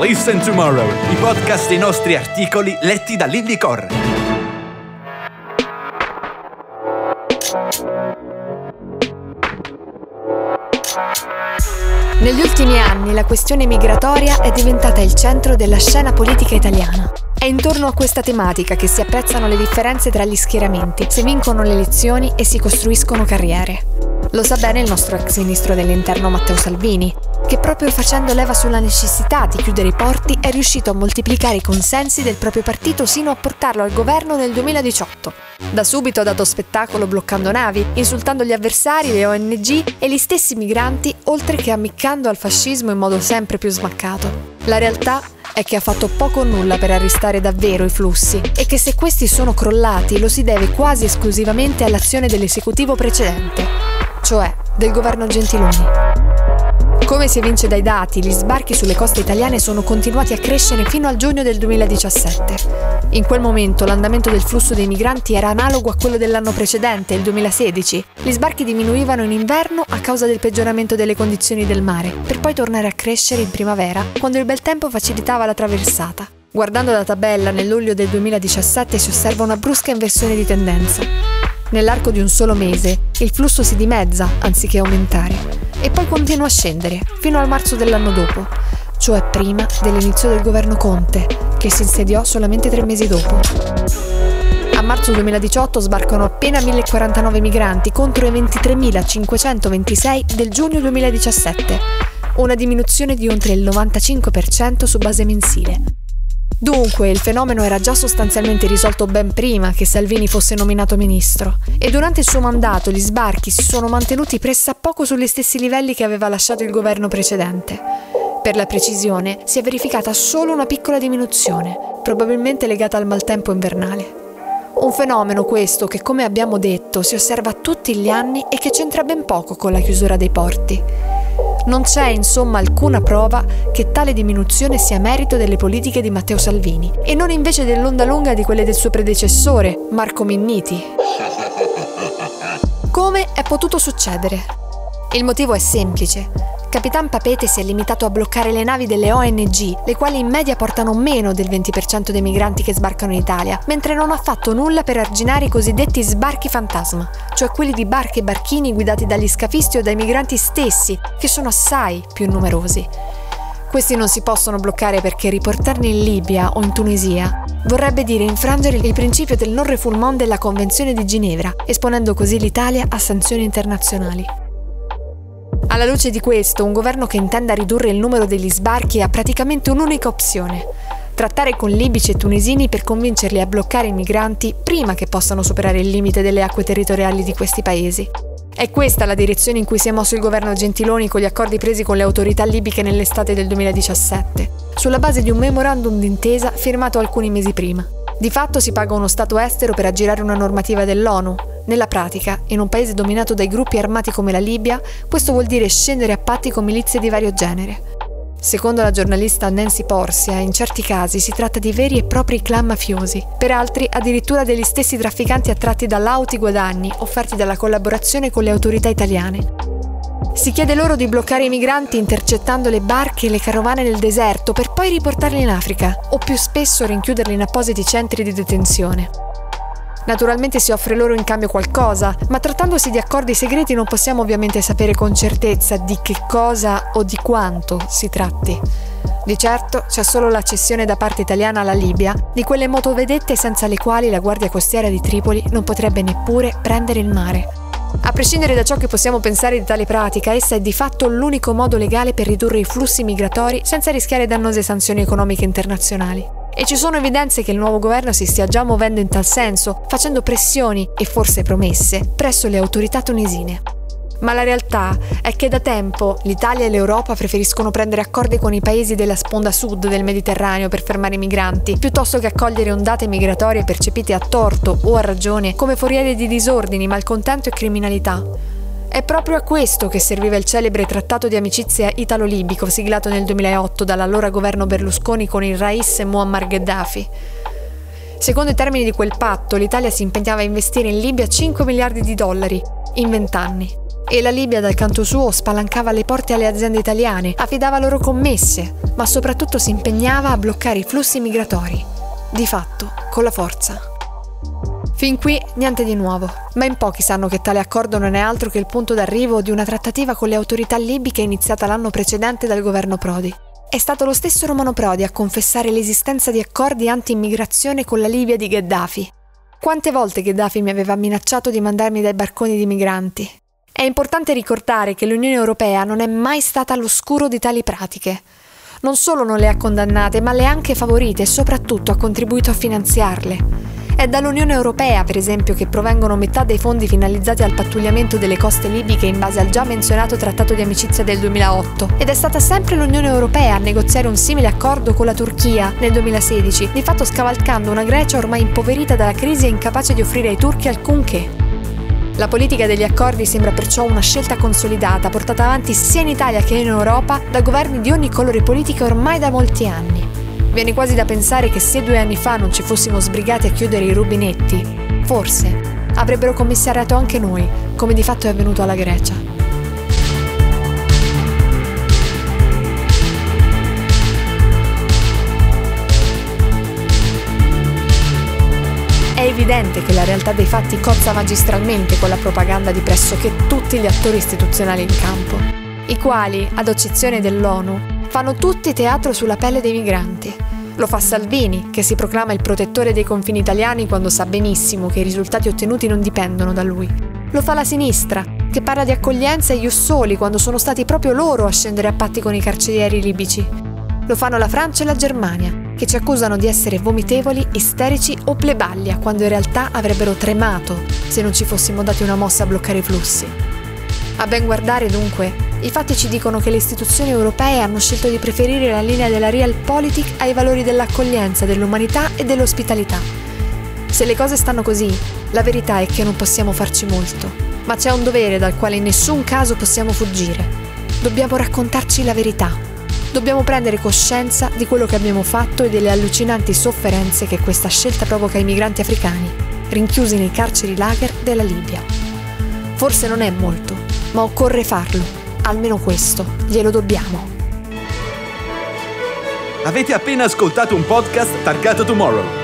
Listen Tomorrow, i podcast dei nostri articoli letti da Lilly Corre. Negli ultimi anni la questione migratoria è diventata il centro della scena politica italiana. È intorno a questa tematica che si apprezzano le differenze tra gli schieramenti, si vincono le elezioni e si costruiscono carriere. Lo sa bene il nostro ex ministro dell'interno Matteo Salvini, che proprio facendo leva sulla necessità di chiudere i porti è riuscito a moltiplicare i consensi del proprio partito sino a portarlo al governo nel 2018. Da subito ha dato spettacolo bloccando navi, insultando gli avversari, le ONG e gli stessi migranti, oltre che ammiccando al fascismo in modo sempre più smaccato. La realtà è che ha fatto poco o nulla per arrestare davvero i flussi e che se questi sono crollati lo si deve quasi esclusivamente all'azione dell'esecutivo precedente, cioè del governo Gentiloni. Come si evince dai dati, gli sbarchi sulle coste italiane sono continuati a crescere fino al giugno del 2017. In quel momento l'andamento del flusso dei migranti era analogo a quello dell'anno precedente, il 2016. Gli sbarchi diminuivano in inverno a causa del peggioramento delle condizioni del mare, per poi tornare a crescere in primavera, quando il bel tempo facilitava la traversata. Guardando la tabella, nel luglio del 2017 si osserva una brusca inversione di tendenza. Nell'arco di un solo mese il flusso si dimezza anziché aumentare e poi continua a scendere fino al marzo dell'anno dopo, cioè prima dell'inizio del governo Conte, che si insediò solamente tre mesi dopo. A marzo 2018 sbarcano appena 1049 migranti contro i 23.526 del giugno 2017, una diminuzione di oltre il 95% su base mensile. Dunque, il fenomeno era già sostanzialmente risolto ben prima che Salvini fosse nominato ministro e durante il suo mandato gli sbarchi si sono mantenuti pressappoco sugli stessi livelli che aveva lasciato il governo precedente. Per la precisione, si è verificata solo una piccola diminuzione, probabilmente legata al maltempo invernale. Un fenomeno questo che, come abbiamo detto, si osserva tutti gli anni e che c'entra ben poco con la chiusura dei porti. Non c'è insomma alcuna prova che tale diminuzione sia merito delle politiche di Matteo Salvini e non invece dell'onda lunga di quelle del suo predecessore, Marco Minniti. Come è potuto succedere? Il motivo è semplice. Capitan Papete si è limitato a bloccare le navi delle ONG, le quali in media portano meno del 20% dei migranti che sbarcano in Italia, mentre non ha fatto nulla per arginare i cosiddetti sbarchi fantasma, cioè quelli di barche e barchini guidati dagli scafisti o dai migranti stessi, che sono assai più numerosi. Questi non si possono bloccare perché riportarli in Libia o in Tunisia vorrebbe dire infrangere il principio del non refoulement della Convenzione di Ginevra, esponendo così l'Italia a sanzioni internazionali. Alla luce di questo, un governo che intenda ridurre il numero degli sbarchi ha praticamente un'unica opzione. Trattare con libici e tunisini per convincerli a bloccare i migranti prima che possano superare il limite delle acque territoriali di questi paesi. È questa la direzione in cui si è mosso il governo Gentiloni con gli accordi presi con le autorità libiche nell'estate del 2017, sulla base di un memorandum d'intesa firmato alcuni mesi prima. Di fatto si paga uno Stato estero per aggirare una normativa dell'ONU, nella pratica, in un paese dominato dai gruppi armati come la Libia, questo vuol dire scendere a patti con milizie di vario genere. Secondo la giornalista Nancy Porsia, in certi casi si tratta di veri e propri clan mafiosi, per altri addirittura degli stessi trafficanti attratti da lauti guadagni offerti dalla collaborazione con le autorità italiane. Si chiede loro di bloccare i migranti intercettando le barche e le carovane nel deserto per poi riportarli in Africa o più spesso rinchiuderli in appositi centri di detenzione. Naturalmente si offre loro in cambio qualcosa, ma trattandosi di accordi segreti non possiamo ovviamente sapere con certezza di che cosa o di quanto si tratti. Di certo c'è solo la cessione da parte italiana alla Libia di quelle motovedette senza le quali la Guardia Costiera di Tripoli non potrebbe neppure prendere il mare. A prescindere da ciò che possiamo pensare di tale pratica, essa è di fatto l'unico modo legale per ridurre i flussi migratori senza rischiare dannose sanzioni economiche internazionali. E ci sono evidenze che il nuovo governo si stia già muovendo in tal senso, facendo pressioni e forse promesse presso le autorità tunisine. Ma la realtà è che da tempo l'Italia e l'Europa preferiscono prendere accordi con i paesi della sponda sud del Mediterraneo per fermare i migranti, piuttosto che accogliere ondate migratorie percepite a torto o a ragione come foriere di disordini, malcontento e criminalità. È proprio a questo che serviva il celebre trattato di amicizia italo-libico siglato nel 2008 dall'allora governo Berlusconi con il Rais Muammar Gheddafi. Secondo i termini di quel patto, l'Italia si impegnava a investire in Libia 5 miliardi di dollari in 20 anni. E la Libia dal canto suo spalancava le porte alle aziende italiane, affidava loro commesse, ma soprattutto si impegnava a bloccare i flussi migratori. Di fatto, con la forza. Fin qui niente di nuovo, ma in pochi sanno che tale accordo non è altro che il punto d'arrivo di una trattativa con le autorità libiche iniziata l'anno precedente dal governo Prodi. È stato lo stesso Romano Prodi a confessare l'esistenza di accordi anti-immigrazione con la Libia di Gheddafi. Quante volte Gheddafi mi aveva minacciato di mandarmi dai barconi di migranti? È importante ricordare che l'Unione Europea non è mai stata all'oscuro di tali pratiche. Non solo non le ha condannate, ma le ha anche favorite e soprattutto ha contribuito a finanziarle. È dall'Unione Europea, per esempio, che provengono metà dei fondi finalizzati al pattugliamento delle coste libiche in base al già menzionato Trattato di amicizia del 2008. Ed è stata sempre l'Unione Europea a negoziare un simile accordo con la Turchia nel 2016, di fatto scavalcando una Grecia ormai impoverita dalla crisi e incapace di offrire ai turchi alcunché. La politica degli accordi sembra perciò una scelta consolidata, portata avanti sia in Italia che in Europa da governi di ogni colore politico ormai da molti anni. Viene quasi da pensare che se due anni fa non ci fossimo sbrigati a chiudere i rubinetti, forse avrebbero commissariato anche noi, come di fatto è avvenuto alla Grecia. È evidente che la realtà dei fatti cozza magistralmente con la propaganda di pressoché tutti gli attori istituzionali in campo, i quali, ad eccezione dell'ONU, fanno tutti teatro sulla pelle dei migranti. Lo fa Salvini, che si proclama il protettore dei confini italiani quando sa benissimo che i risultati ottenuti non dipendono da lui. Lo fa la sinistra, che parla di accoglienza e soli quando sono stati proprio loro a scendere a patti con i carcerieri libici. Lo fanno la Francia e la Germania, che ci accusano di essere vomitevoli, isterici o plebaglia, quando in realtà avrebbero tremato se non ci fossimo dati una mossa a bloccare i flussi. A ben guardare dunque, i fatti ci dicono che le istituzioni europee hanno scelto di preferire la linea della realpolitik ai valori dell'accoglienza, dell'umanità e dell'ospitalità. Se le cose stanno così, la verità è che non possiamo farci molto, ma c'è un dovere dal quale in nessun caso possiamo fuggire. Dobbiamo raccontarci la verità. Dobbiamo prendere coscienza di quello che abbiamo fatto e delle allucinanti sofferenze che questa scelta provoca ai migranti africani, rinchiusi nei carceri lager della Libia. Forse non è molto, ma occorre farlo almeno questo glielo dobbiamo. Avete appena ascoltato un podcast targato Tomorrow